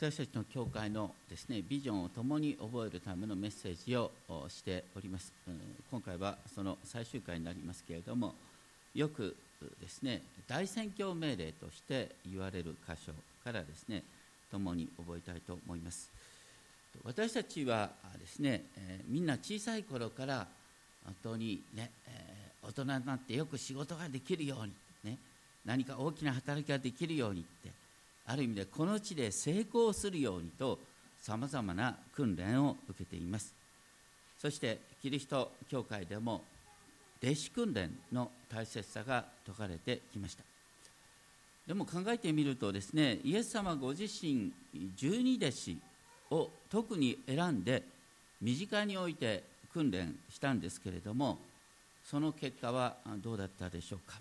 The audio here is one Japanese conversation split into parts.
私たちの教会のですねビジョンを共に覚えるためのメッセージをしております。今回はその最終回になりますけれどもよくですね大宣教命令として言われる箇所からですね共に覚えたいと思います。私たちはですね、えみんな小さい頃から本当にね、え大人になってよく仕事ができるようにね何か大きな働きができるようにってある意味でこの地で成功するようにとさまざまな訓練を受けています。そしてキリスト教会でも弟子訓練の大切さが説かれてきました。でも考えてみるとですねイエス様ご自身十二弟子を特に選んで身近において訓練したんですけれどもその結果はどうだったでしょうか。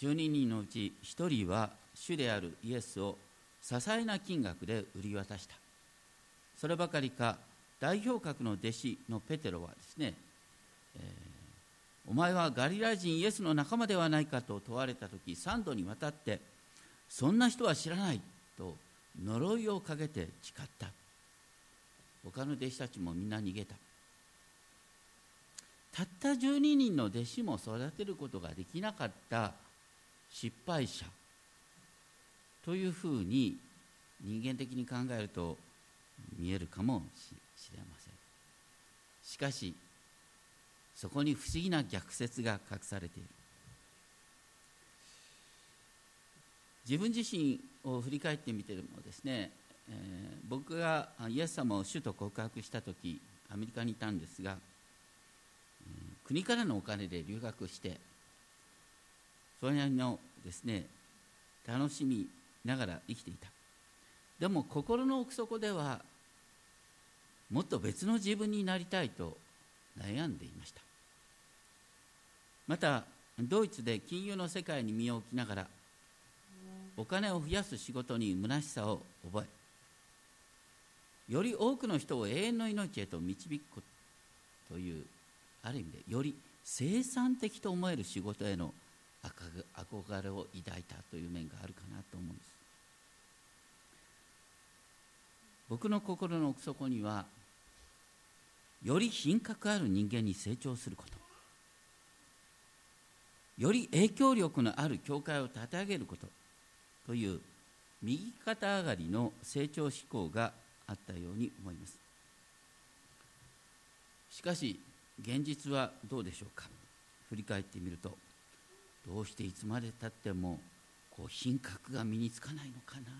12人のうち1人は主であるイエスを些細な金額で売り渡した。そればかりか代表格の弟子のペテロはですね、えー、お前はガリラ人イエスの仲間ではないかと問われた時3度にわたってそんな人は知らないと呪いをかけて誓った。他の弟子たちもみんな逃げた。たった12人の弟子も育てることができなかった失敗者。というふうに人間的に考えると見えるかもしれません。しかしそこに不思議な逆説が隠されている。自分自身を振り返ってみてもですね、えー、僕がイエス様を主と告白した時アメリカにいたんですが、国からのお金で留学してそれなりのですね楽しみながら生きていた。でも心の奥底ではもっと別の自分になりたいと悩んでいました。またドイツで金融の世界に身を置きながらお金を増やす仕事に虚しさを覚えより多くの人を永遠の命へと導くというある意味でより生産的と思える仕事への憧れを抱いたという面があるかなと思うんです。僕の心の奥底にはより品格ある人間に成長すること。より影響力のある教会を立て上げること。という右肩上がりの成長志向があったように思います。しかし現実はどうでしょうか？振り返ってみるとどうしていつまでたってもこう品格が身につかないのかな、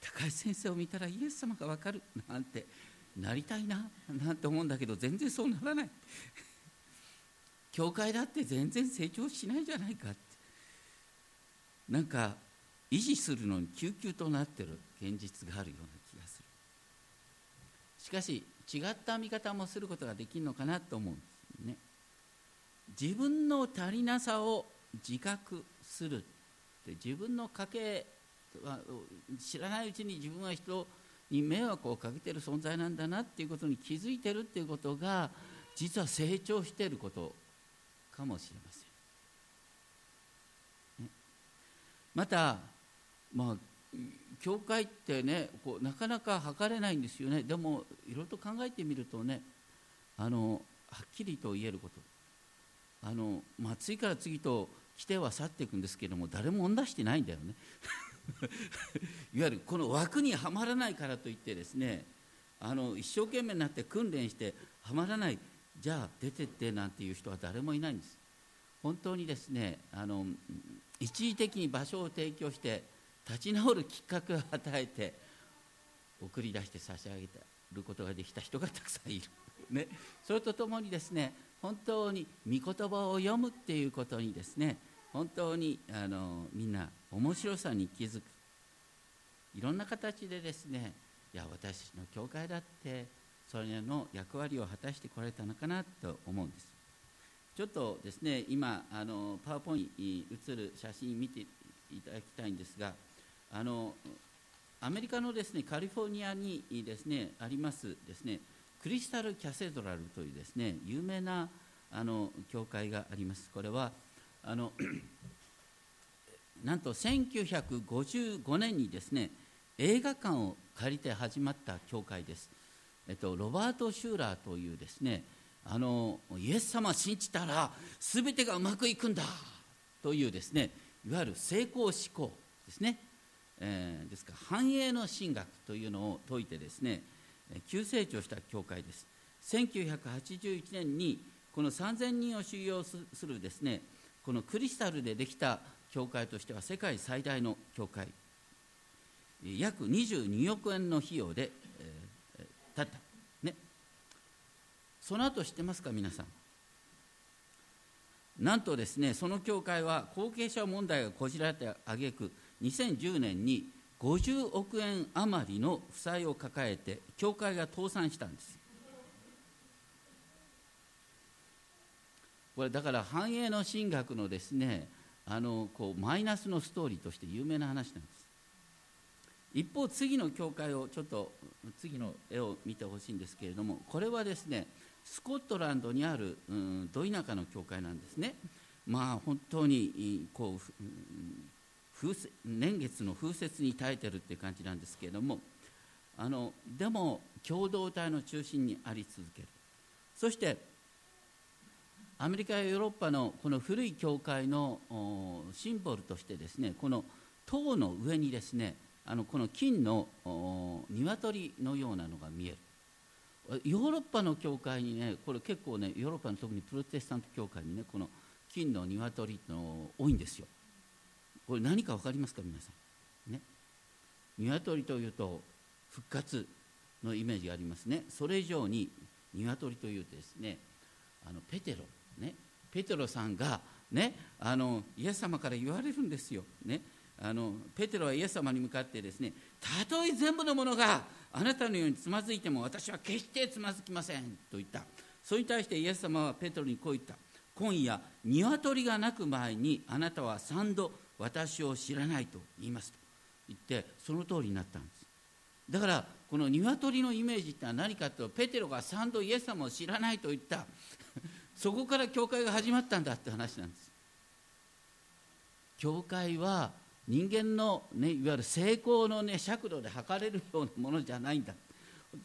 高橋先生を見たらイエス様が分かる。なんてなりたいな。なんて思うんだけど全然そうならない。教会だって全然成長しないじゃないかって。なんか維持するのに救急となってる。現実があるような気がする。しかし違った見方もすることができるのかなと思うんですね。自分の足りなさを自覚する自分の家計知らないうちに自分は人に迷惑をかけてる存在なんだなっていうことに気づいてるっていうことが実は成長していることかもしれません。ね、また、まあ、教会ってねこうなかなか測れないんですよね。でもいろいろと考えてみるとねあのはっきりと言えること。あの、まあ、次から次と来ては去っていくんですけども誰も同してないんだよね。いわゆるこの枠にはまらないからといってですねあの一生懸命になって訓練してはまらない。じゃあ出てってなんていう人は誰もいないんです。本当にですねあの一時的に場所を提供して立ち直るきっかけを与えて送り出して差し上げることができた人がたくさんいる、ね、それとともにですね本当に御言葉を読むっていうことにですね本当にあのみんな面白さに気づく。いろんな形でですねいや私の教会だってそれの役割を果たしてこられたのかなと思うんです。ちょっとですね今あのパワーポイントに映る写真見ていただきたいんですがあのアメリカのですねカリフォルニアにですねありますですねクリスタル・キャセドラルというですね有名なあの教会があります。これはあのなんと1955年にですね映画館を借りて始まった教会です、えっと、ロバート・シューラーというですねあのイエス様を信じたら全てがうまくいくんだというですねいわゆる成功志向ですね、えー、ですから繁栄の神学というのを説いてですね急成長した教会です。1981年にこの3000人を収容するですねこのクリスタルでできた教会としては世界最大の教会。約22億円の費用で、えー、建った。ね。その後知ってますか皆さん。なんとですねその教会は後継者問題がこじられてあげく2010年に50億円余りの負債を抱えて教会が倒産したんです。これだから繁栄の神学のですねあのこうマイナスのストーリーとして有名な話なんです。一方次の教会をちょっと次の絵を見てほしいんですけれどもこれはですねスコットランドにある、うん、ど田舎の教会なんですね。まあ本当にこう風年月の風雪に耐えてるっていう感じなんですけれどもあのでも共同体の中心にあり続ける。そしてアメリカやヨーロッパのこの古い教会のシンボルとしてですねこの塔の上にですねあのこの金の鶏のようなのが見える。ヨーロッパの教会にねこれ結構ねヨーロッパの特にプロテスタント教会にねこの金の鶏の多いんですよ。これ何か分かりますか皆さん？ね。鶏というと復活のイメージがありますね。それ以上に鶏というとですねあのペテロ。ね、ペテロさんが、ね、あのイエス様から言われるんですよ、ね、あのペテロはイエス様に向かってですねたとえ全部のものがあなたのようにつまずいても私は決してつまずきませんと言った。それに対してイエス様はペテロにこう言った。今夜鶏が鳴く前にあなたは三度私を知らないと言いますと。言ってその通りになったんです。だからこの鶏のイメージってのは何かというとペテロが三度イエス様を知らないと言った。そこから教会が始まったんだって話なんです。教会は人間の、ね、いわゆる成功の、ね、尺度で測れるようなものじゃないんだ。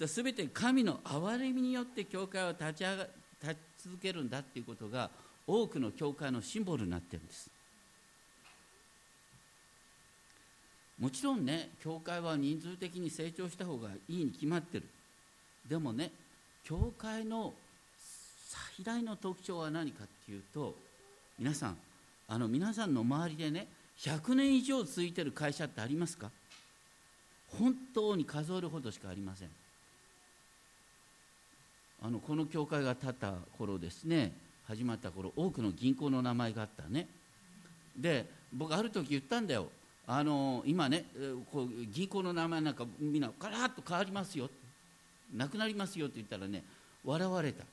すべて神の憐れみによって教会は立ち上が立ち続けるんだっていうことが多くの教会のシンボルになってるんです。もちろんね教会は人数的に成長した方がいいに決まってる。でもね教会の最大の特徴は何かっていうと皆さんあの皆さんの周りでね100年以上続いてる会社ってありますか？本当に数えるほどしかありません。あのこの教会が建った頃ですね始まった頃多くの銀行の名前があったね。で僕ある時言ったんだよ。あの今ねこう銀行の名前なんかみんなガラッと変わりますよ。なくなりますよって言ったらね笑われた。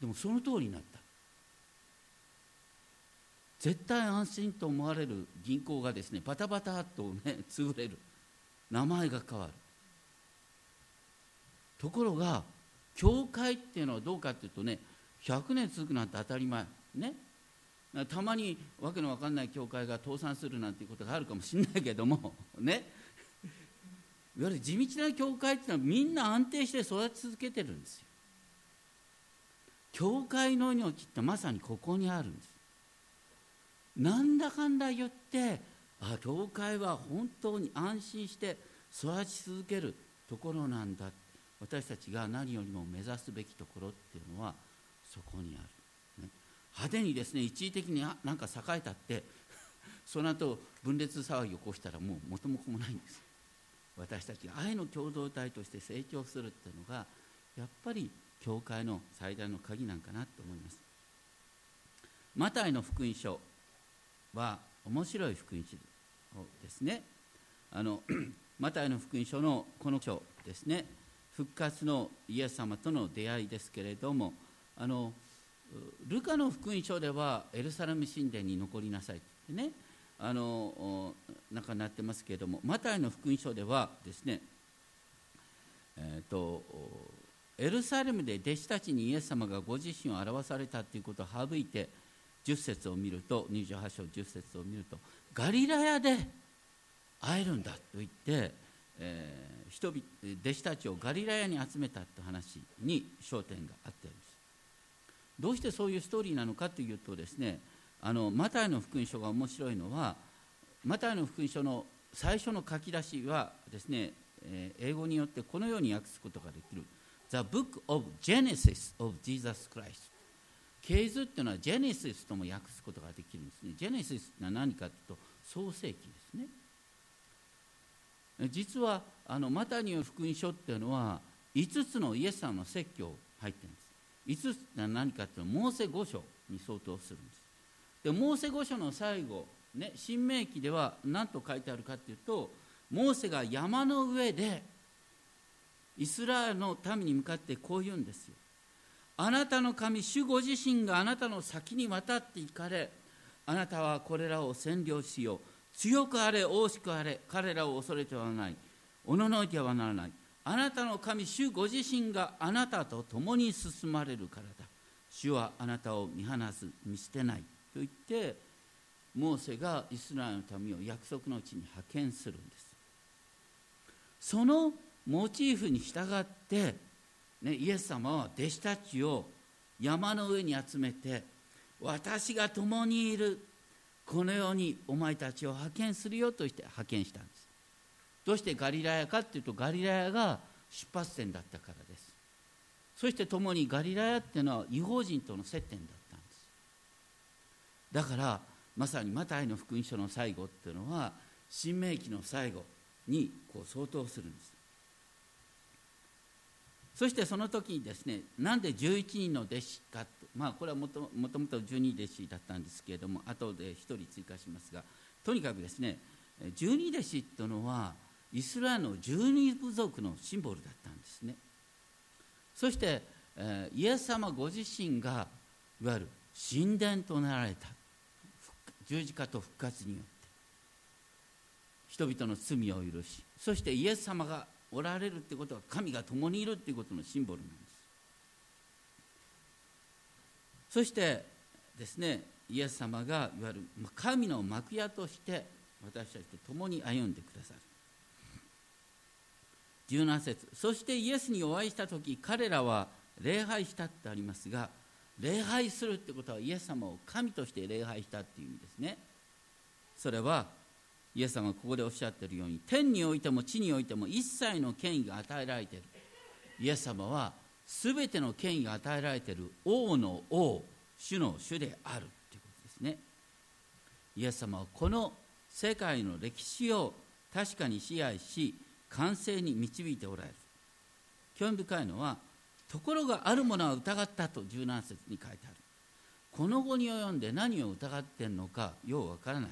でもその通りになった。絶対安心と思われる銀行がですねバタバタとね 潰れる。名前が変わる。ところが教会っていうのはどうかっていうとね100年続くなんて当たり前。ね。たまにわけのわかんない教会が倒産するなんていうことがあるかもしれないけども ね。いわゆる地道な教会っていうのはみんな安定して育ち続けてるんですよ。教会の命ってまさにここにあるんです。なんだかんだ言ってあ教会は本当に安心して育ち続けるところなんだ。私たちが何よりも目指すべきところっていうのはそこにある、ね、派手にですね一時的になんか栄えたって その後分裂騒ぎを起こしたらもう元も子もないんです。私たちが愛の共同体として成長するっていうのがやっぱり教会の最大の鍵なんかなと思います。マタイの福音書は面白い福音書ですね。あの マタイの福音書のこの書ですね。復活のイエス様との出会いですけれどもあのルカの福音書ではエルサレム神殿に残りなさいってねあのなんかなってますけれどもマタイの福音書ではですねえっ、ー、とエルサレムで弟子たちにイエス様がご自身を表されたということを省いて10節を見ると28章10節を見るとガリラヤで会えるんだと言ってえー、人々弟子たちをガリラヤに集めたって話に焦点があってるんです。どうしてそういうストーリーなのかというとですねあのマタイの福音書が面白いのはマタイの福音書の最初の書き出しはですね、えー、英語によってこのように訳すことができる。The Book of Genesis of Jesus Christ. 系図っていうのはジェネシスとも訳すことができるんですね。ジェネシスは何かというと創世記ですね。実はあのマタニの福音書っていうのは5つのイエス様の説教入ってるんです。5つは何かっていうとモーセ5書に相当するんです。でモーセ5書の最後ね新明記では何と書いてあるかっていうとモーセが山の上でイスラエルの民に向かってこう言うんですよ。あなたの神主ご自身があなたの先に渡って行かれあなたはこれらを占領しよう。強くあれ大しくあれ彼らを恐れてはない。おののいてはならない。あなたの神主ご自身があなたと共に進まれるからだ。主はあなたを見放す見捨てない。と言ってモーセがイスラエルの民を約束の地に派遣するんです。そのモチーフに従って、ね、イエス様は弟子たちを山の上に集めて私が共にいるこのようにお前たちを派遣するよとして派遣したんです。どうしてガリラヤかっていうとガリラヤが出発点だったからです。そして共にガリラヤっていうのは違法人との接点だったんです。だからまさにマタイの福音書の最後っていうのは新明記の最後にこう相当するんです。そしてその時にですねなんで11人の弟子かとまあこれはもともと12弟子だったんですけれども後で1人追加しますがとにかくですね12弟子っていうのはイスラエルの12部族のシンボルだったんですね。そして、えイエス様ご自身がいわゆる神殿となられた。十字架と復活によって人々の罪を許しそしてイエス様がおられるってことは神が共にいるっていうことのシンボルなんです。そしてですねイエス様がいわゆる神の幕屋として私たちと共に歩んでくださる。17節そしてイエスにお会いした時彼らは礼拝したってありますが礼拝するってことはイエス様を神として礼拝したっていう意味ですね。それはイエス様がここでおっしゃってるように天においても地においても一切の権威が与えられている。イエス様は全ての権威が与えられている王の王主の主であるということですね。イエス様はこの世界の歴史を確かに支配し完成に導いておられる。興味深いのはところがあるものは疑ったと17節に書いてある。この後に及んで何を疑ってんのかようわからない。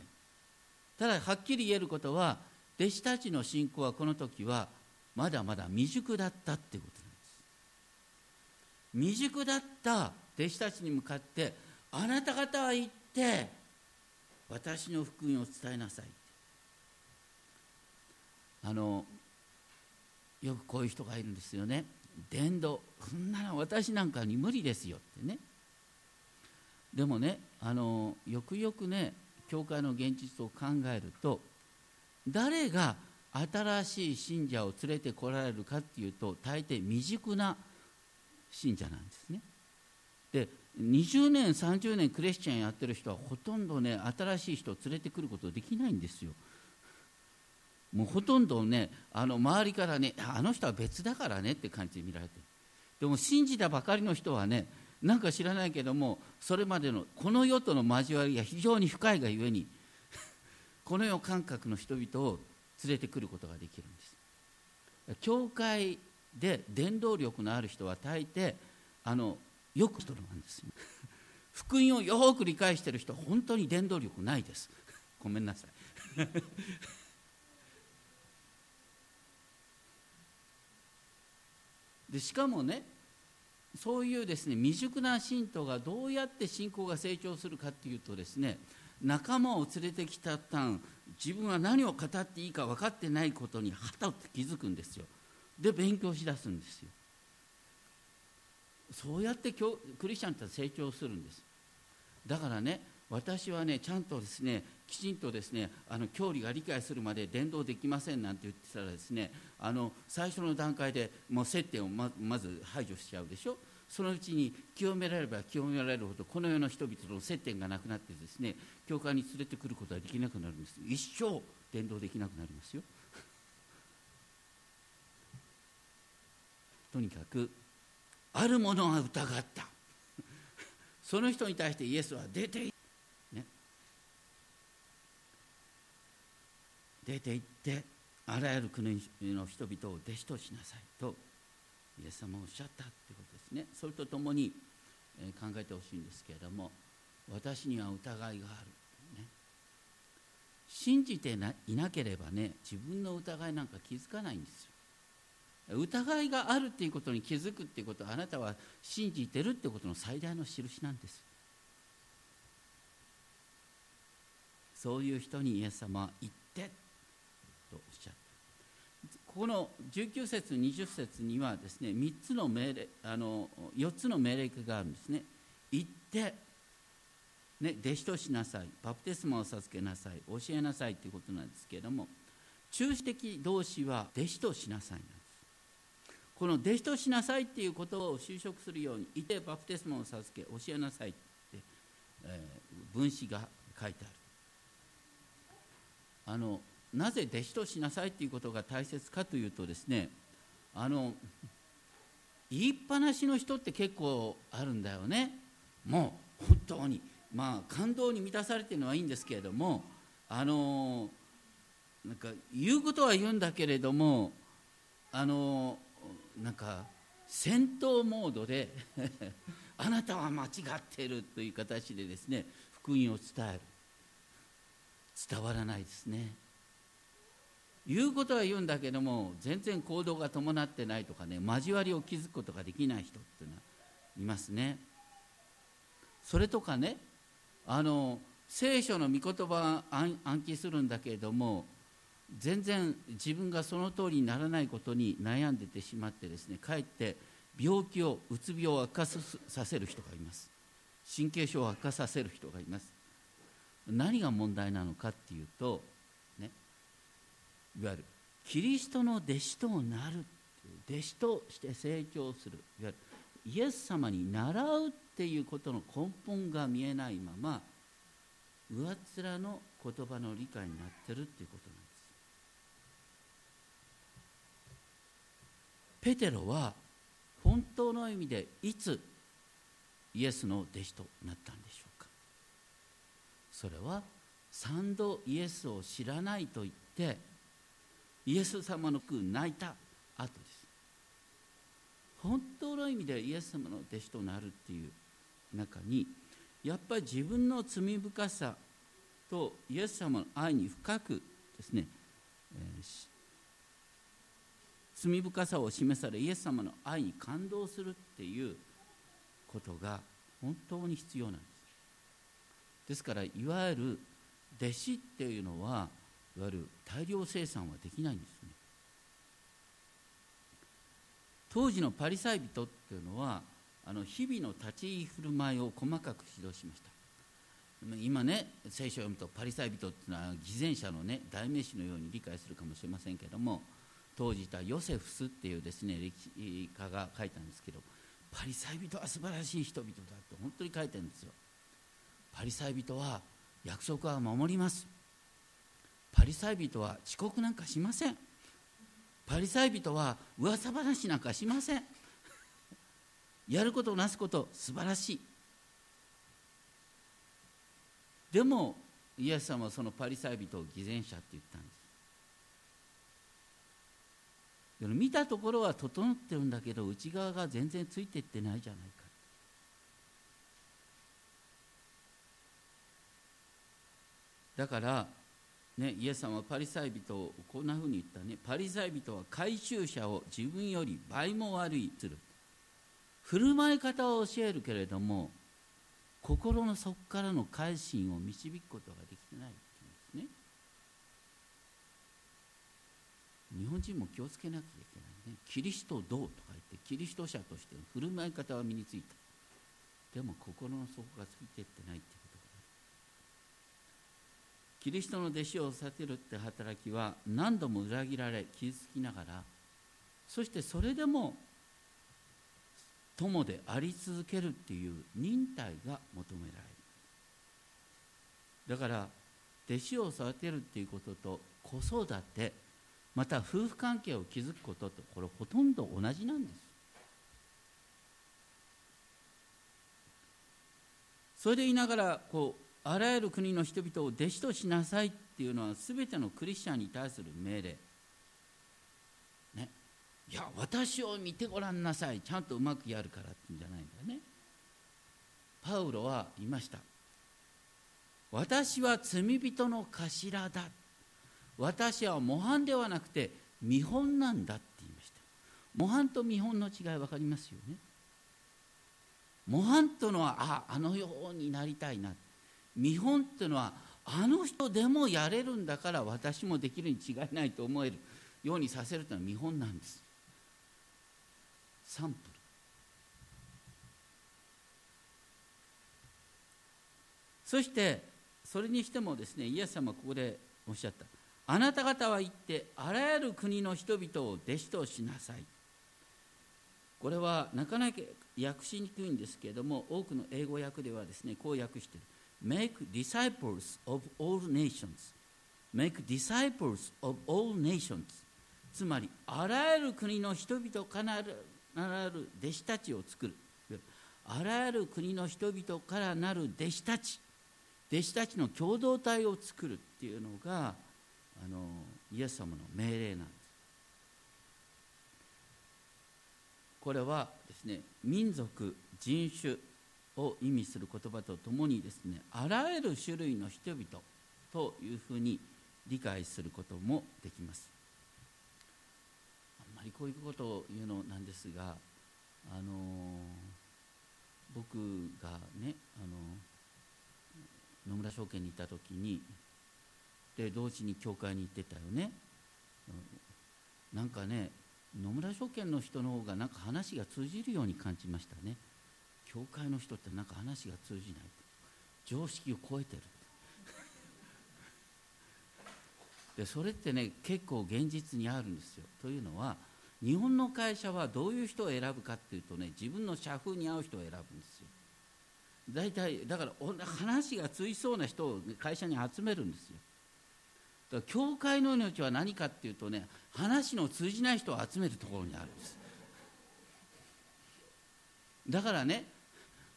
ただはっきり言えることは弟子たちの信仰はこの時はまだまだ未熟だったっていうことなんです。未熟だった弟子たちに向かってあなた方は行って私の福音を伝えなさいあのよくこういう人がいるんですよね。伝道。そんなの私なんかに無理ですよってね。でもねあのよくよくね教会の現実を考えると誰が新しい信者を連れてこられるかっていうと大抵未熟な信者なんですね。で20年30年クリスチャンやってる人はほとんどね新しい人を連れてくることできないんですよ。もうほとんどねあの周りからねあの人は別だからねって感じで見られてでも信じたばかりの人はねなんか知らないけどもそれまでのこの世との交わりが非常に深いがゆえに この世感覚の人々を連れてくることができるんです。教会で伝道力のある人は大抵あのよく人なんです。よ 福音をよく理解してる人は本当に伝道力ないです。ごめんなさい。でしかもねそういうですね未熟な信徒がどうやって信仰が成長するかっていうとですね仲間を連れてきたたん自分は何を語っていいか分かってないことにはたと気づくんですよ。で勉強しだすんですよ。そうやってクリスチャンって成長するんです。だからね私はねちゃんとですねきちんとですねあの教理が理解するまで伝道できませんなんて言ってたらですねあの最初の段階でもう接点をままず排除しちゃうでしょ？そのうちに清められれば清められるほどこの世の人々の接点がなくなってですね教会に連れてくることはできなくなるんです。一生伝道できなくなりますよ。とにかくあるものは疑った。その人に対してイエスは出てね出て行ってあらゆる国の人々を弟子としなさいとイエス様はおっしゃったということですね。それとともに、考えてほしいんですけれども私には疑いがある、ね、信じていなければね自分の疑いなんか気づかないんですよ。疑いがあるっていうことに気づくっていうことはあなたは信じてるってことの最大の印なんです。そういう人にイエス様は言ってとおっしゃった。この19節20節にはですね3つの命令あの4つの命令があるんですね。行ってね、弟子としなさいバプテスマを授けなさい教えなさいということなんですけれども中止的動詞は弟子としなさいなんです。この弟子としなさいっていうことを就職するようにいてバプテスマを授け教えなさいって、えー、分子が書いてある。あのなぜ弟子としなさいということが大切かというとですねあの言いっぱなしの人って結構あるんだよね。もう本当に。まあ感動に満たされてるのはいいんですけれどもあのなんか言うことは言うんだけれどもあのなんか戦闘モードで あなたは間違っているという形でですね福音を伝える。伝わらないですね。言うことは言うんだけども全然行動が伴ってないとかね交わりを築くことができない人っていうのはいますね。それとかねあの聖書の御言葉暗記するんだけれども全然自分がその通りにならないことに悩んでてしまってですねかえって病気をうつ病を悪化させる人がいます。神経症を悪化させる人がいます。何が問題なのかっていうといわゆるキリストの弟子となる弟子として成長するいわゆるイエス様に習うっていうことの根本が見えないまま上っ面の言葉の理解になってるっていうことなんです。ペテロは本当の意味でいつイエスの弟子となったんでしょうか。それは三度イエスを知らないと言ってイエス様の句泣いた後です。本当の意味でイエス様の弟子となるっていう中にやっぱり自分の罪深さとイエス様の愛に深くですね、えー、罪深さを示されイエス様の愛に感動するっていうことが本当に必要なんです。ですからいわゆる弟子っていうのはいわゆる大量生産はできないんですね。当時のパリサイ人っていうのはあの日々の立ち居振る舞いを細かく指導しました。今ね聖書を読むとパリサイ人っていうのは偽善者のね代名詞のように理解するかもしれませんけども当時いたヨセフスっていうですね歴史家が書いたんですけどパリサイ人は素晴らしい人々だと本当に書いてるんですよ。パリサイ人は約束は守ります。パリサイ人は遅刻なんかしません。パリサイ人は噂話なんかしません。やることなすこと素晴らしい。でもイエス様はそのパリサイ人を偽善者って言ったんです。見たところは整ってるんだけど内側が全然ついていってないじゃないか。だからね、イエス様はパリサイ人をこんなふうに言ったね。パリサイ人は回収者を自分より倍も悪いする。振る舞い方を教えるけれども心の底からの改心を導くことができてないっていうんですね。日本人も気をつけなきゃいけないね。キリストどうとか言ってキリスト者としての振る舞い方は身についた。でも心の底がついていってないってキリストの弟子を育てるって働きは何度も裏切られ傷つきながらそしてそれでも友であり続けるっていう忍耐が求められる。だから弟子を育てるっていうことと子育てまた夫婦関係を築くこととこれほとんど同じなんです。それでいながらこうあらゆる国の人々を弟子としなさいっていうのは全てのクリスチャンに対する命令。ね。いや私を見てごらんなさい。ちゃんとうまくやるからってんじゃないんだよねパウロは言いました。私は罪人の頭だ。私は模範ではなくて見本なんだって言いました。模範と見本の違い分かりますよね。模範とのはああのようになりたいな見本っていうのはあの人でもやれるんだから私もできるに違いないと思えるようにさせるというのは見本なんです。サンプル。そしてそれにしてもですねイエス様ここでおっしゃった。あなた方は行ってあらゆる国の人々を弟子としなさい。これはなかなか訳しにくいんですけれども多くの英語訳ではですねこう訳している。Make disciples of all nations. Make disciples of all nations. つまりあらゆる国の人々からなる弟子たちを作る。あらゆる国の人々からなる弟子たち。弟子たちの共同体を作るっていうのがあのイエス様の命令なんです。これはですね民族人種を意味する言葉とともにですねあらゆる種類の人々というふうに理解することもできます。あんまりこういうことを言うのなんですがあの僕がねあの野村証券にいた時にで同時に教会に行ってたよね。なんかね野村証券の人の方がなんか話が通じるように感じましたね。教会の人ってなんか話が通じない常識を超えてる でそれってね結構現実にあるんですよ。というのは日本の会社はどういう人を選ぶかっていうとね自分の社風に合う人を選ぶんですよ。大体だから話が通じそうな人を会社に集めるんですよ。だから教会の命は何かっていうとね話の通じない人を集めるところにあるんです。だからね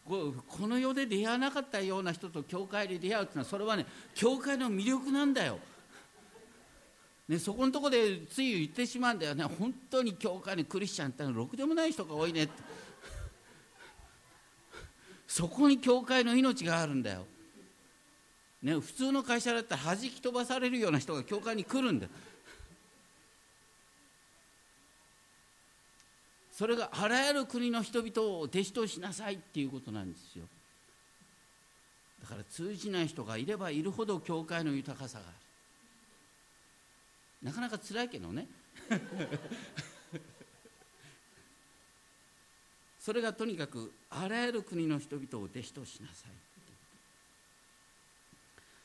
この世で出会わなかったような人と教会で出会うっていうのはそれはね教会の魅力なんだよ、ね、そこのとこでつい言ってしまうんだよね。本当に教会にクリスチャンってのろくでもない人が多いねって。そこに教会の命があるんだよ、ね、普通の会社だったら弾き飛ばされるような人が教会に来るんだよ。それがあらゆる国の人々を弟子としなさいっていうことなんですよ。だから通じない人がいればいるほど教会の豊かさがある。なかなか辛いけどね。それがとにかくあらゆる国の人々を弟子としなさい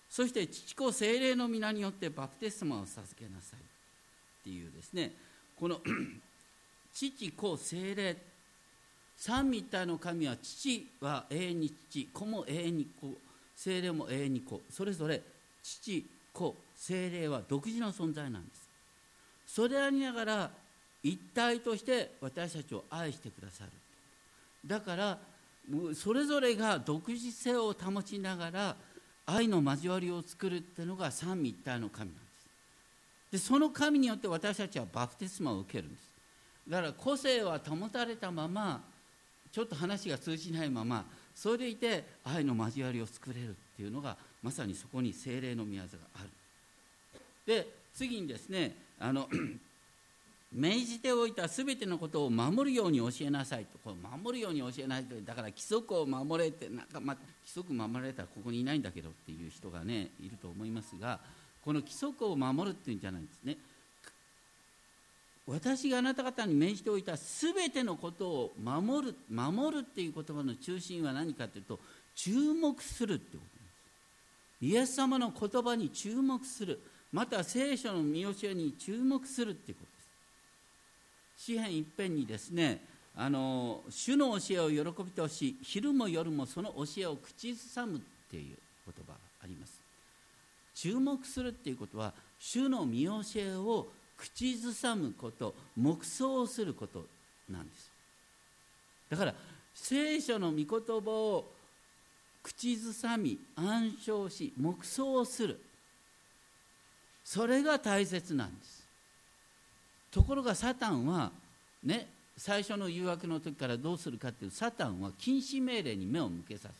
そして父子精霊の皆によってバプテスマを授けなさいっていうですねこの父子精霊。三位一体の神は父は永遠に父。子も永遠に子。精霊も永遠に子。それぞれ父子精霊は独自の存在なんです。それありながら一体として私たちを愛してくださる。だからそれぞれが独自性を保ちながら愛の交わりを作るっていうのが三位一体の神なんです。でその神によって私たちはバプテスマを受けるんです。だから個性は保たれたままちょっと話が通じないままそれでいて愛の交わりを作れるっていうのがまさにそこに精霊の宮業がある。で次にですねあの 命じておいた全てのことを守るように教えなさいと。これ守るように教えないとだから規則を守れってなんか、ま、規則守られたらここにいないんだけどっていう人がねいると思いますがこの規則を守るっていうんじゃないんですね。私があなた方に命じておいた全てのことを守る守るっていう言葉の中心は何かというと注目するってことです。イエス様の言葉に注目する。また聖書の見教えに注目するっていうことです。詩篇一辺にですねあの主の教えを喜びとし昼も夜もその教えを口ずさむっていう言葉があります。注目するっていうことは主の見教えを口ずさむこと黙想することなんです。だから聖書の御言葉を口ずさみ暗唱し黙想する。それが大切なんです。ところがサタンはね最初の誘惑の時からどうするかっていうサタンは禁止命令に目を向けさすんで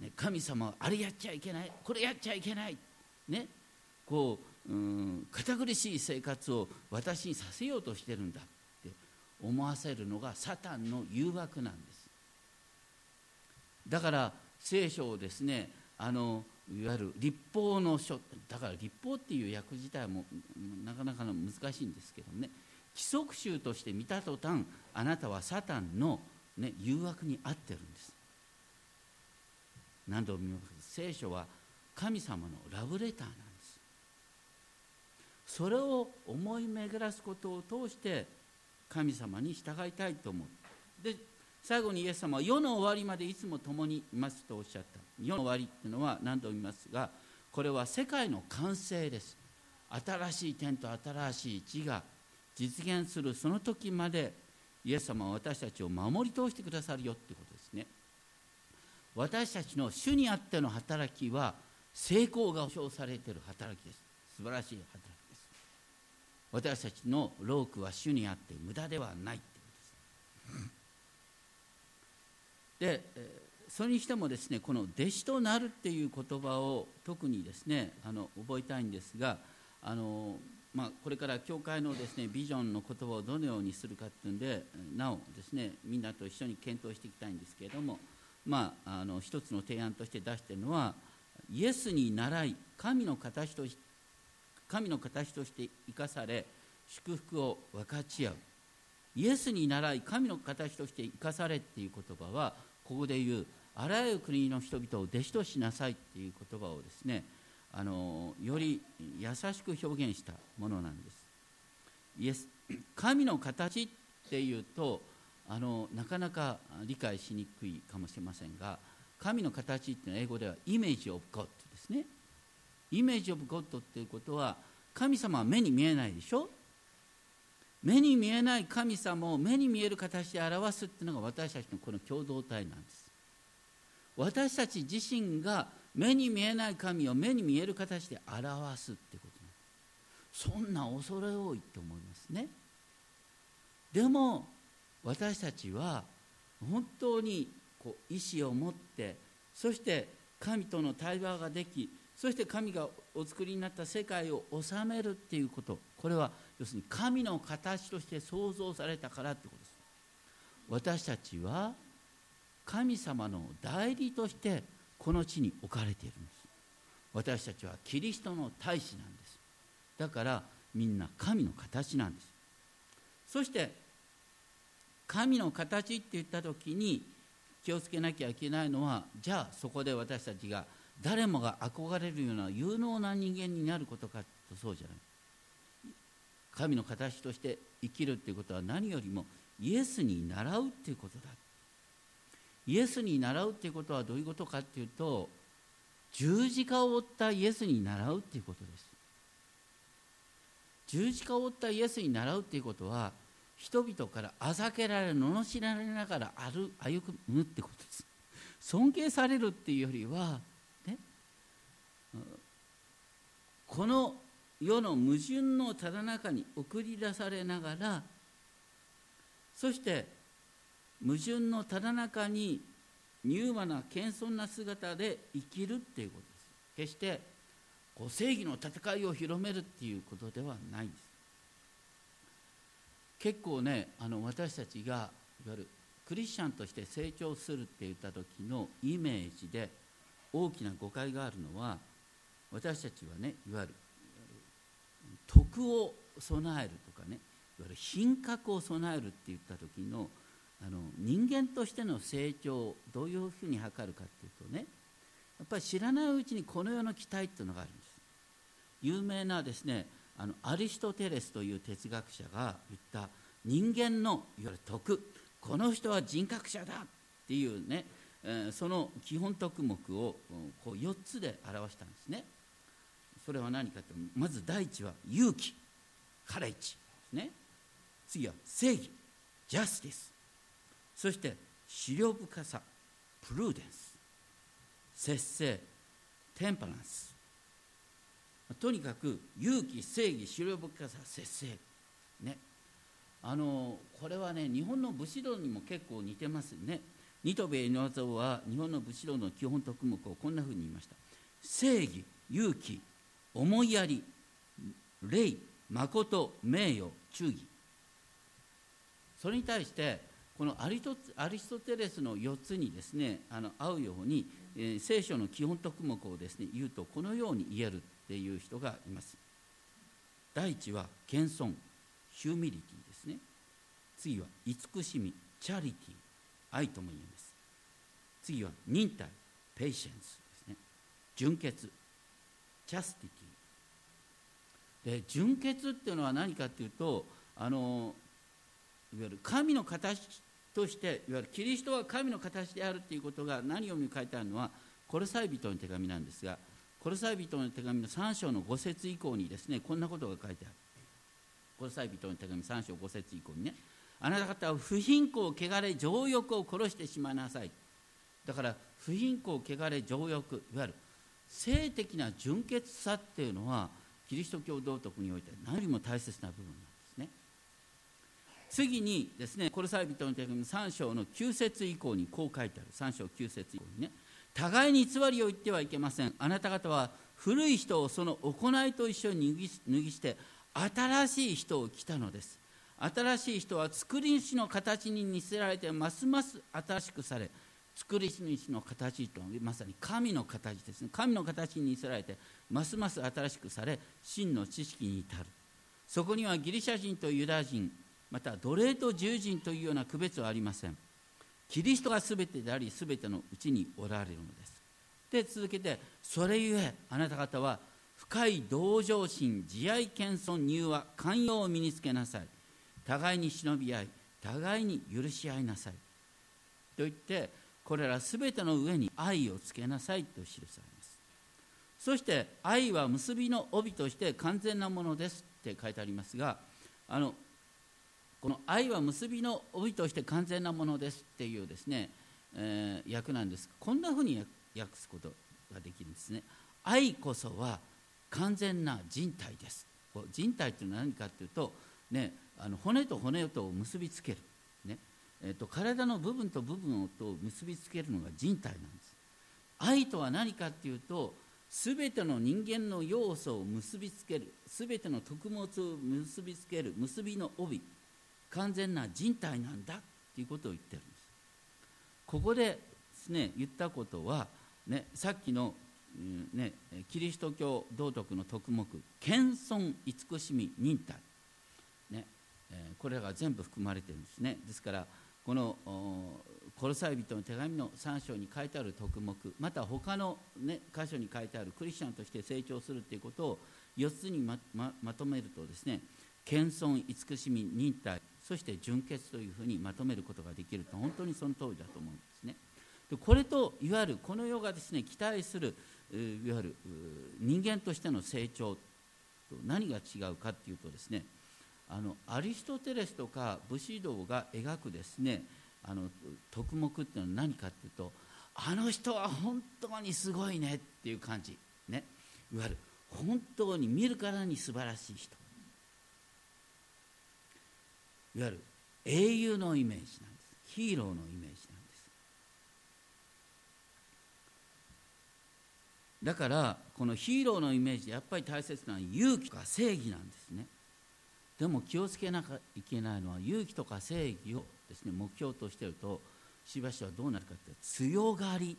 す、ね、神様はあれやっちゃいけないこれやっちゃいけない。ねこううん。堅苦しい生活を私にさせようとしてるんだって思わせるのがサタンの誘惑なんです。だから聖書をですねあのいわゆる立法の書だから立法っていう訳自体もなかなかの難しいんですけどね。規則集として見た途端あなたはサタンの、ね、誘惑に合ってるんです。何度も見ます聖書は神様のラブレターなんです。それを思い巡らすことを通して神様に従いたいと思う。で最後にイエス様は世の終わりまでいつも共にいますとおっしゃった。世の終わりっていうのは何度も言いますがこれは世界の完成です。新しい天と新しい地が実現するその時までイエス様は私たちを守り通してくださるよってことですね。私たちの主にあっての働きは成功が保証されている働きです。素晴らしい働き。私たちの労苦は主にあって無駄ではないってことです。でそれにしてもですねこの弟子となるっていう言葉を特にですねあの覚えたいんですがあの、まあ、これから教会のですねビジョンの言葉をどのようにするかっていうんでなおですねみんなと一緒に検討していきたいんですけれども、まあ、あの一つの提案として出しているのはイエスに倣い神の形とし神の形として生かされ祝福を分かち合う。イエスに倣い神の形として生かされっていう言葉はここで言うあらゆる国の人々を弟子としなさいっていう言葉をですねあのより優しく表現したものなんです。イエス神の形っていうとあのなかなか理解しにくいかもしれませんが神の形っていうのは英語ではイメージ・オブ・ゴッドですね。イメージ・オブ・ゴッドっていうことは神様は目に見えないでしょ？目に見えない神様を目に見える形で表すっていうのが私たちのこの共同体なんです。私たち自身が目に見えない神を目に見える形で表すってことそんな恐れ多いと思いますね。でも私たちは本当にこう意志を持ってそして神との対話ができそして神がお作りになった世界を治めるっていうこと。これは要するに神の形として創造されたからってことです。私たちは神様の代理としてこの地に置かれているんです。私たちはキリストの大使なんです。だからみんな神の形なんです。そして神の形って言った時に気をつけなきゃいけないのはじゃあそこで私たちが誰もが憧れるような有能な人間になることかとそうじゃない。神の形として生きるっていうことは何よりもイエスに習うっていうことだ。イエスに習うっていうことはどういうことかっていうと十字架を負ったイエスに習うっていうことです。十字架を負ったイエスに習うっていうことは人々からあざけられ罵られながら歩むってことです。尊敬されるっていうよりはねこの世の矛盾のただ中に送り出されながらそして矛盾のただ中に柔和な謙遜な姿で生きるっていうことです。決してこう正義の戦いを広めるっていうことではないんです。結構ねあの私たちがいわゆるクリスチャンとして成長するって言った時のイメージで大きな誤解があるのは私たちはねいわゆる徳を備えるとかねいわゆる品格を備えるって言った時のあの人間としての成長をどういうふうに図るかっていうとねやっぱり知らないうちにこの世の期待っていうのがあるんです。有名なですねあのアリストテレスという哲学者が言った人間のいわゆる徳この人は人格者だっていうね、その基本徳目をこう4つで表したんですね。それは何かというとまず第一は勇気カレッジですね。次は正義ジャスティスそして資料深さプルーデンス節制テンパランスとにかく勇気正義資料深さ節制。ね。あのこれはね日本の武士道にも結構似てますね。ニトベイノワゾは日本の武士道の基本徳目をこんなふうに言いました。正義勇気思いやり礼誠名誉忠義。それに対してこのアリトアリストテレスの4つにですねあの合うように、えー、聖書の基本徳目をですね言うとこのように言えるっていう人がいます。第一は謙遜ヒューミリティですね。次は慈しみチャリティ愛とも言えます。次は忍耐ペイシェンスですね。純潔チャスティティ。で純潔っていうのは何かっていうとあのいわゆる神の形としていわゆるキリストは神の形であるということが何を見書いてあるのはコルサイ人の手紙なんですがコルサイ人の手紙の3章の5節以降にですねこんなことが書いてある。コルサイ人の手紙3章5節以降にねあなた方は不貧困汚れ情欲を殺してしまいなさい。だから不貧困汚れ情欲いわゆる性的な純潔さっていうのはキリスト教道徳において何よりも大切な部分なんですね。次にですねコルサイ人の手紙3章の9節以降にこう書いてある。3章9節以降にね。互いに偽りを言ってはいけません。あなた方は古い人をその行いと一緒に脱ぎして新しい人を来たのです。新しい人は作り主の形に似せられてますます新しくされ作り主の形とまさに神の形ですね。神の形に似せられてますます新しくされ真の知識に至る。そこにはギリシャ人とユダヤ人また奴隷と従人というような区別はありません。キリストが全てであり全てのうちにおられるのです。で続けてそれゆえあなた方は深い同情心慈愛謙遜柔和寛容を身につけなさい。互いに忍び合い互いに許し合いなさい。と言ってこれら全ての上に愛をつけなさいと記されます。そして愛は結びの帯として完全なものですって書いてありますがあのこの愛は結びの帯として完全なものですっていうですね、えー、訳なんです。こんなふうに訳すことができるんですね。愛こそは完全な人体です。人体っていうのは何かっていうと、ね、あの骨と骨とを結びつける、ね。えーと、体の部分と部分と結びつけるのが人体なんです。愛とは何かっていうと全ての人間の要素を結びつける。全ての徳物を結びつける。結びの帯。完全な人体なんだっていうことを言ってるんです。ここでね言ったことは、ね、さっきのね、キリスト教道徳の徳目謙遜慈しみ忍耐、ね。えこれらが全部含まれてるんですね。ですからこのコロサイ人の手紙の3章に書いてある徳目また他の、ね、箇所に書いてあるクリスチャンとして成長するということを4つにまままとめるとですね謙遜慈しみ忍耐そして純潔というふうにまとめることができると本当にその通りだと思うんですね。でこれといわゆるこの世がですね期待するいわゆる人間としての成長と何が違うかっていうとですねあのアリストテレスとか武士道が描くですねあの徳目っていうのは何かっていうとあの人は本当にすごいねっていう感じ。ね。いわゆる本当に見るからに素晴らしい人。いわゆる英雄のイメージなんです。ヒーローのイメージなんです。だからこのヒーローのイメージでやっぱり大切なのは勇気とか正義なんですね。でも気をつけなきゃいけないのは勇気とか正義をですね目標としてるとしばしばどうなるかって強がり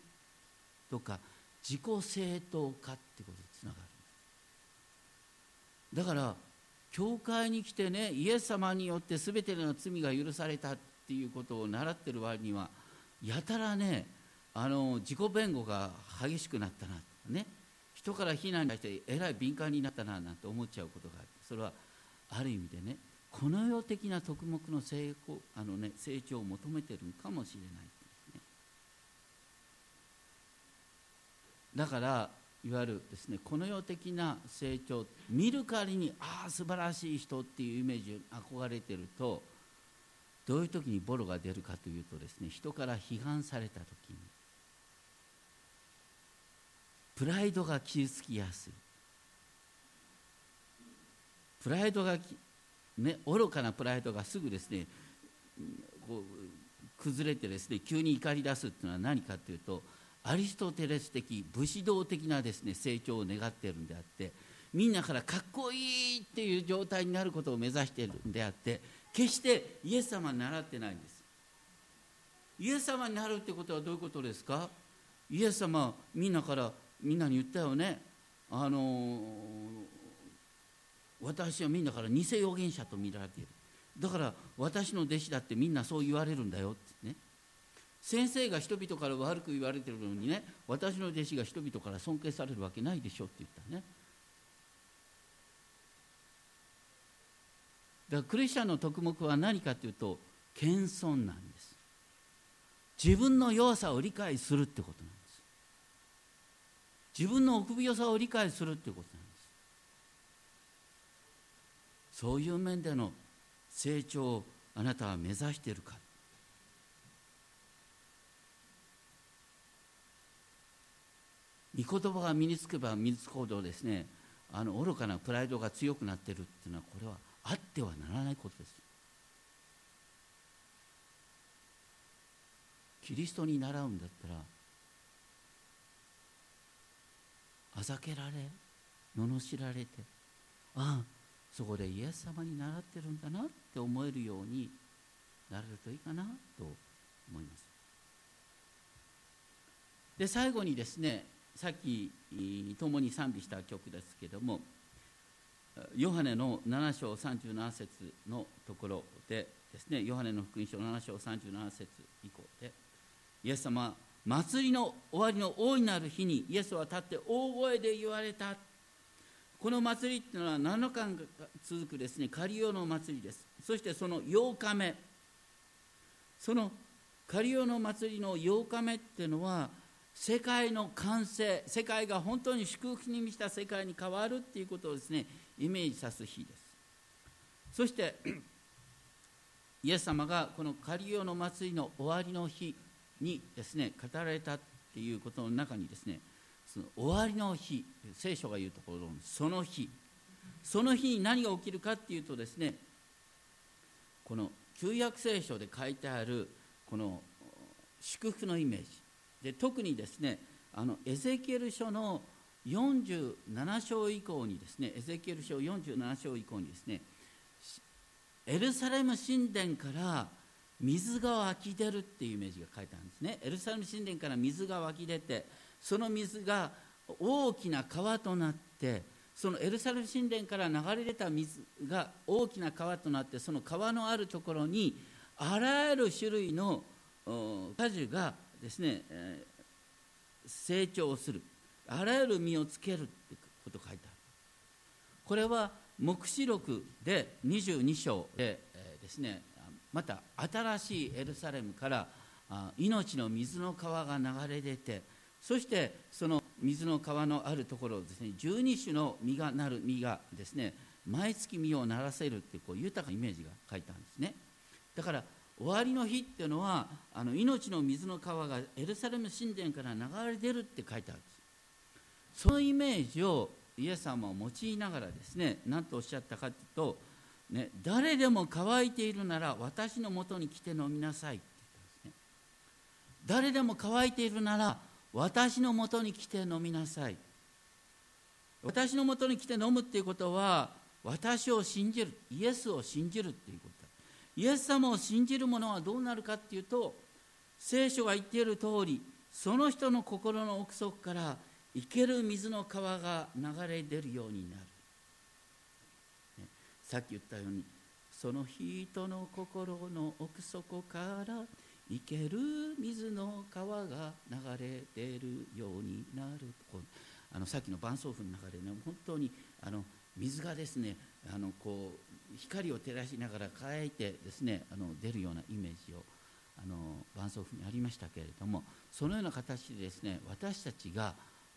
とか自己正当化ってことにつながるだから教会に来てねイエス様によって全ての罪が許されたっていうことを習ってる割にはやたらねあの自己弁護が激しくなったなね人から非難に対してえらい敏感になったななんて思っちゃうことがある。それはある意味でねこの世的な徳目の成功あの、ね、成長を求めてるかもしれない、ね、だからいわゆるですねこの世的な成長見る代わりにああ素晴らしい人っていうイメージに憧れてるとどういう時にボロが出るかというとですね人から批判された時にプライドが傷つきやすい。プライドが、ね、愚かなプライドがすぐですねこう崩れてですね急に怒り出すっていうのは何かというとアリストテレス的武士道的なですね成長を願っているんであってみんなからかっこいいっていう状態になることを目指しているんであって決してイエス様に習ってないんです。イエス様になるってことはどういうことですか？イエス様みんなからみんなに言ったよね。あの私はみんなから偽預言者と見られている。だから私の弟子だってみんなそう言われるんだよってね。先生が人々から悪く言われてるのにね私の弟子が人々から尊敬されるわけないでしょって言ったね。だからクリスチャンの徳目は何かというと謙遜なんです。自分の弱さを理解するってことなんです。自分の臆病さを理解するってことなんです。そういう面での成長をあなたは目指しているか。御言葉が身につけば身につくほどですねあの愚かなプライドが強くなっているっていうのはこれはあってはならないことです。キリストに習うんだったらあざけられ罵られてああそこでイエス様に習ってるんだなって思えるようになれるといいかなと思います。で最後にですねさっき共に賛美した曲ですけどもヨハネの7章37節のところでですねヨハネの福音書7章37節以降でイエス様祭りの終わりの大いなる日にイエスは立って大声で言われたこの祭りっていうのは7日間続くですね仮用の祭りです。そしてその8日目。その仮用の祭りの8日目っていうのは世界の完成世界が本当に祝福に満ちた世界に変わるっていうことをですねイメージさす日です。そしてイエス様がこの仮用の祭りの終わりの日にですね語られたっていうことの中にですねその終わりの日聖書が言うところのその日その日に何が起きるかっていうとですねこの旧約聖書で書いてあるこの祝福のイメージ。で特にですねあのエゼキエル書の47章以降にですねエゼキエル書47章以降にですねエルサレム神殿から水が湧き出るっていうイメージが書いてあるんですね。エルサレム神殿から水が湧き出てその水が大きな川となってそのエルサレム神殿から流れ出た水が大きな川となってその川のあるところにあらゆる種類の果樹がですね、えー、成長する。あらゆる実をつけるってこと書いてある。これは黙示録で22章で、えー、ですねまた新しいエルサレムから命の水の川が流れ出てそしてその水の川のあるところですね12種の実がなる実がですね毎月実をならせるってこう豊かなイメージが書いてあるんですね。だから終わりの日っていうのはあの命の水の川がエルサレム神殿から流れ出るって書いてあるんです。そのイメージをイエス様を用いながらですね何とおっしゃったかというとね、誰でも乾いているなら私のもとに来て飲みなさいって言ったんですね。誰でも乾いているなら私のもとに来て飲みなさい。私のもとに来て飲むっていうことは私を信じるイエスを信じるっていうこと。だイエス様を信じる者はどうなるかっていうと聖書が言っている通りその人の心の奥底から生ける水の川が流れ出るようになる。ねさっき言ったようにその人の心の奥底から生ける水の川が流れ出るようになるこうあのさっきの伴奏譜の中でね本当にあの水がですねあのこう光を照らしながら輝いてですねあの出るようなイメージをあの伴奏譜にありましたけれどもそのような形でですね私たちが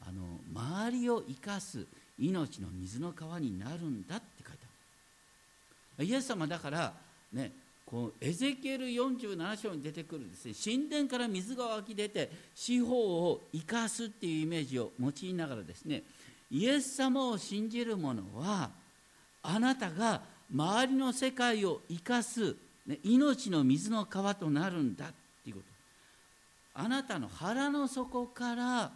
あの周りを生かす命の水の川になるんだって書いてある。イエス様だからねこうエゼキエル47章に出てくるですね神殿から水が湧き出て四方を生かすっていうイメージを用いながらですねイエス様を信じる者はあなたが周りの世界を生かす、ね、命の水の川となるんだっていうこと。あなたの腹の底から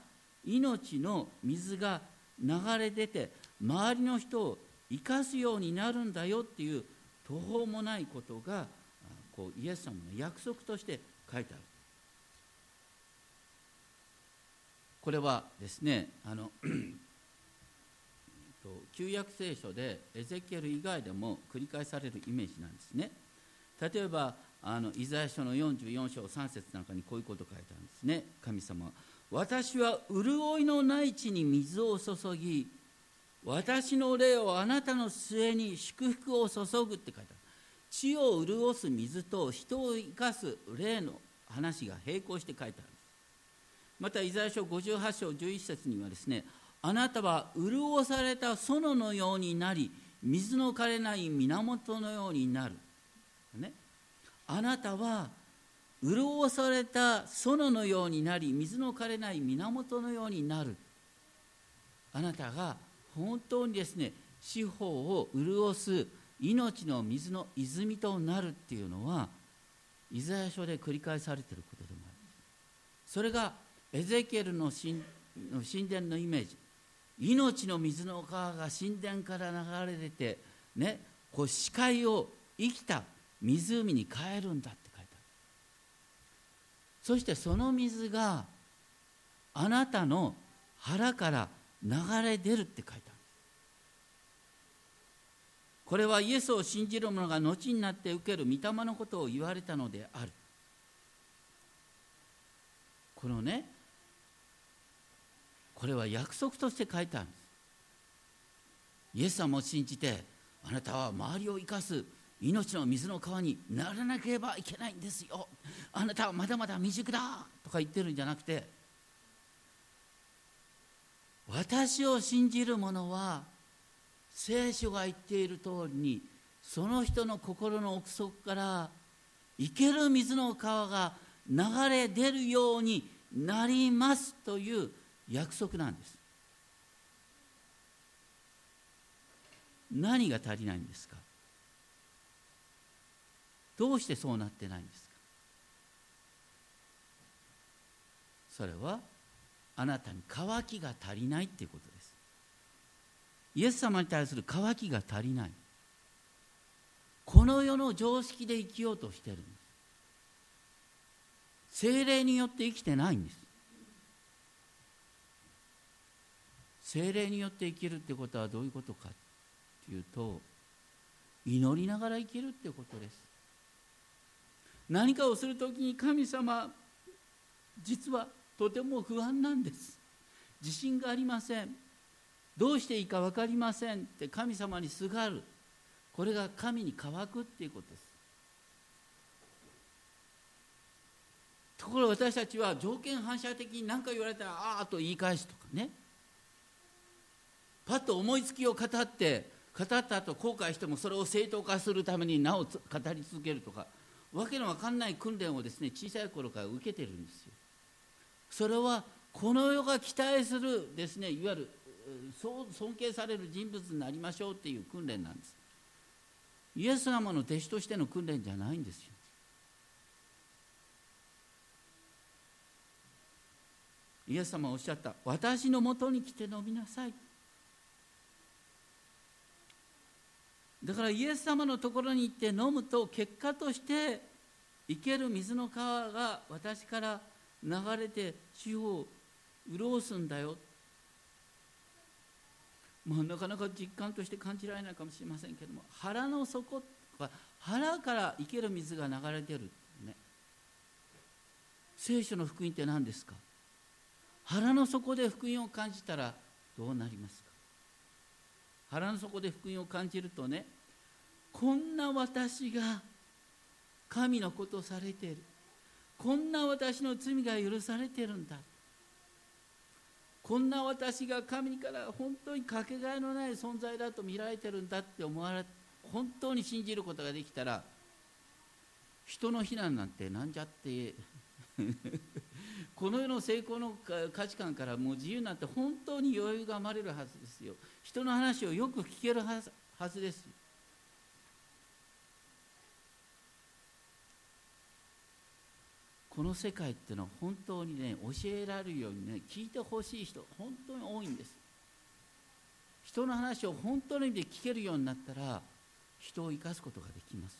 命の水が流れ出て周りの人を生かすようになるんだよっていう途方もないことがこうイエス様の約束として書いてある。これはですねあの旧約聖書でエゼキエル以外でも繰り返されるイメージなんですね。例えばあのイザヤ書の44章3節なんかにこういうこと書いてあるんですね。神様私は潤いのない地に水を注ぎ私の霊をあなたの末に祝福を注ぐって書いてある。地を潤す水と人を生かす霊の話が並行して書いてある。またイザヤ書58章11節にはですねあなたは潤された園のようになり水の枯れない源のようになる、ね、あなたは潤された園のようになり水の枯れない源のようになる。あなたが本当にですね四方を潤す命の水の泉となるっていうのはイザヤ書で繰り返されていることでもある。それがエゼキエルの神殿のイメージ。命の水の川が神殿から流れ出てねこう視界を生きた湖に変えるんだって書いてある。そしてその水があなたの腹から流れ出るって書いてある。これはイエスを信じる者が後になって受ける御霊のことを言われたのである。このねこれは約束として書いてあるんです。イエス様を信じてあなたは周りを生かす命の水の川にならなければいけないんですよ。あなたはまだまだ未熟だとか言ってるんじゃなくて私を信じる者は聖書が言っている通りにその人の心の奥底から生ける水の川が流れ出るようになりますという約束なんです。何が足りないんですか？どうしてそうなってないんですか？それはあなたに渇きが足りないっていうこと。ですイエス様に対する渇きが足りない。この世の常識で生きようとしてるんです。精霊によって生きてないんです。精霊によって生きるってことはどういうことかっていうと祈りながら生きるってことです。何かをする時に神様実はとても不安なんです。自信がありません。どうしていいか分かりませんって神様にすがる。これが神に乾くっていうことです。ところが私たちは条件反射的に何か言われたらああと言い返すとかね。パッと思いつきを語って語った後後悔してもそれを正当化するためになお語り続けるとかわけのわかんない訓練をですね小さい頃から受けてるんですよ。それはこの世が期待するですねいわゆるそう尊敬される人物になりましょうっていう訓練なんです。イエス様の弟子としての訓練じゃないんですよ。イエス様はおっしゃった私のもとに来て飲みなさい。だからイエス様のところに行って飲むと結果として生ける水の川が私から流れて地方を潤すんだよ。まあ、なかなか実感として感じられないかもしれませんけども腹の底は腹から生ける水が流れてる、ね、聖書の福音って何ですか？腹の底で福音を感じたらどうなりますか？腹の底で福音を感じるとねこんな私が神のことをされている。こんな私の罪が許されてるんだ。こんな私が神から本当にかけがえのない存在だと見られてるんだって思われ本当に信じることができたら人の非難なんてなんじゃって この世の成功の価値観からもう自由なって本当に余裕が生まれるはずですよ。人の話をよく聞けるはずですこの世界っていうのは本当にね教えられるようにね聞いてほしい人本当に多いんです。人の話を本当の意味で聞けるようになったら人を生かすことができます。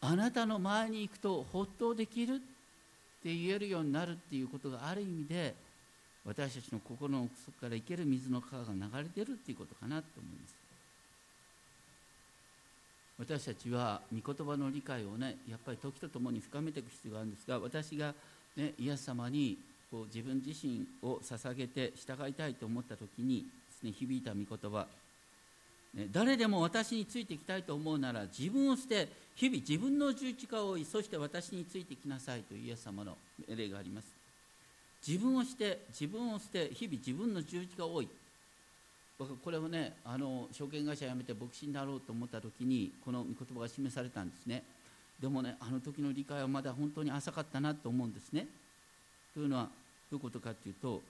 あなたの前に行くとほっとできるって言えるようになるっていうことがある意味で私たちの心の奥底から生ける水の川が流れてるっていうことかなと思います。私たちは御言葉の理解をねやっぱり時とともに深めていく必要があるんですが私が、ね、イエス様にこう自分自身を捧げて従いたいと思った時にです、ね、響いた御言葉、ね、誰でも私についてきたいと思うなら自分を捨て日々自分の十字架を追いそして私についてきなさいというイエス様の例があります。自分をして自分を捨て日々自分の十字架を追い僕これをねあの証券会社辞めて牧師になろうと思った時にこの御言葉が示されたんですね。でもねあの時の理解はまだ本当に浅かったなと思うんですね。というのはどういうことかというと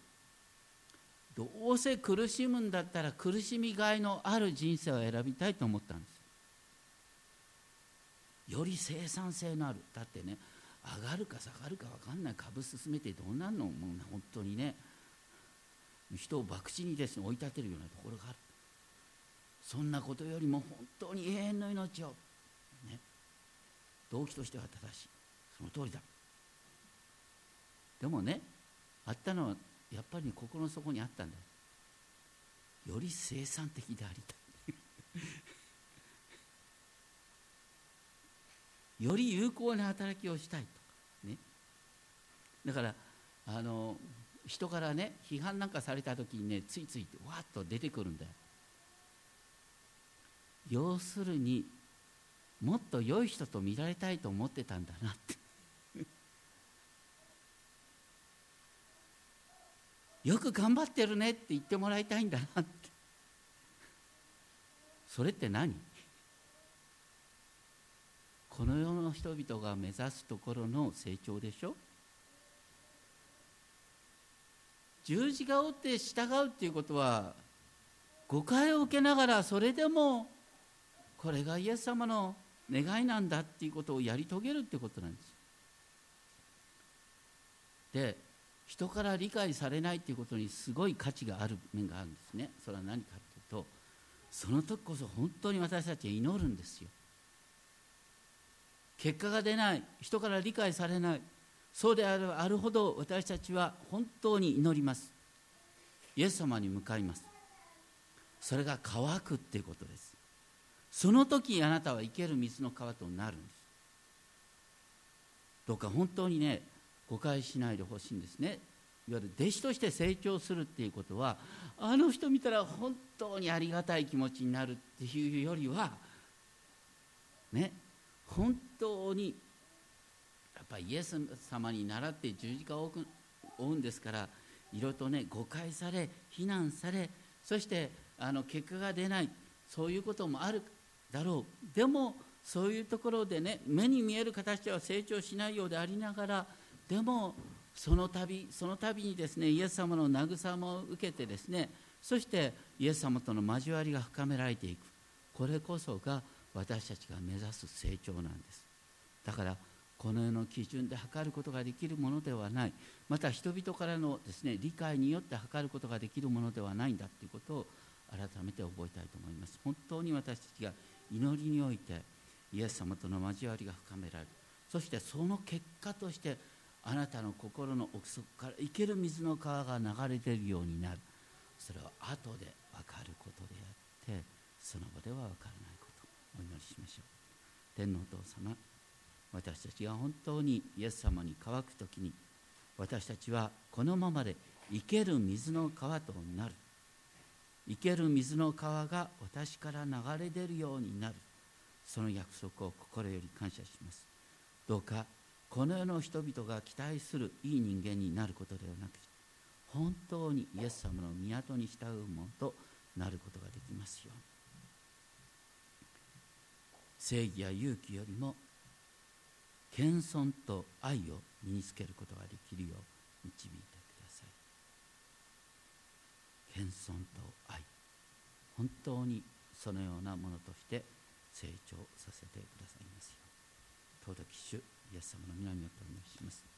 どうせ苦しむんだったら苦しみがいのある人生を選びたいと思ったんです。より生産性のある。だってね上がるか下がるか分かんない。株進めてどうなんの？もう本当にね。人を博打にですね追い立てるようなところがある。そんなことよりも本当に永遠の命を、ね、動機としては正しい。その通りだ。でもねあったのはやっぱり心の底にあったんだよ。より生産的でありたい。より有効な働きをしたいとか。ね。だからあの人からね批判なんかされた時にねついついわっと出てくるんだよ。要するにもっと良い人と見られたいと思ってたんだなって。よく頑張ってるねって言ってもらいたいんだなって。それって何？この世の人々が目指すところの成長でしょ？十字架を追って従うっていうことは誤解を受けながらそれでもこれがイエス様の願いなんだっていうことをやり遂げるってことなんです。で人から理解されないっていうことにすごい価値がある面があるんですね。それは何かというとその時こそ本当に私たちは祈るんですよ。結果が出ない人から理解されないそうであるあるほど私たちは本当に祈ります。イエス様に向かいます。それが乾くっていうことです。その時あなたは生ける水の川となるんです。どうか本当にね誤解しないでほしいんですね。いわゆる弟子として成長するっていうことはあの人見たら本当にありがたい気持ちになるっていうよりはね本当にぱりイエス様に倣って十字架を追うんですからいろいろとね誤解され非難されそしてあの結果が出ないそういうこともあるだろう。でもそういうところでね目に見える形では成長しないようでありながらでもその度その度にですねイエス様の慰めを受けてですねそしてイエス様との交わりが深められていく。これこそが私たちが目指す成長なんです。だからこの世の基準で測ることができるものではない。また人々からのですね理解によって測ることができるものではないんだということを改めて覚えたいと思います。本当に私たちが祈りにおいてイエス様との交わりが深められる。そしてその結果としてあなたの心の奥底から生ける水の川が流れているようになる。それは後で分かることであってその場では分からないこと。お祈りしましょう。天皇お父様私たちが本当にイエス様に乾く時に私たちはこのままで生ける水の川となる。生ける水の川が私から流れ出るようになる。その約束を心より感謝します。どうかこの世の人々が期待するいい人間になることではなく本当にイエス様の港に従うものとなることができますように。正義や勇気よりも謙遜と愛を身につけることができるよう導いてください。謙遜と愛。本当にそのようなものとして成長させてくださいますよう。尊き主イエス様の皆によってお願いします。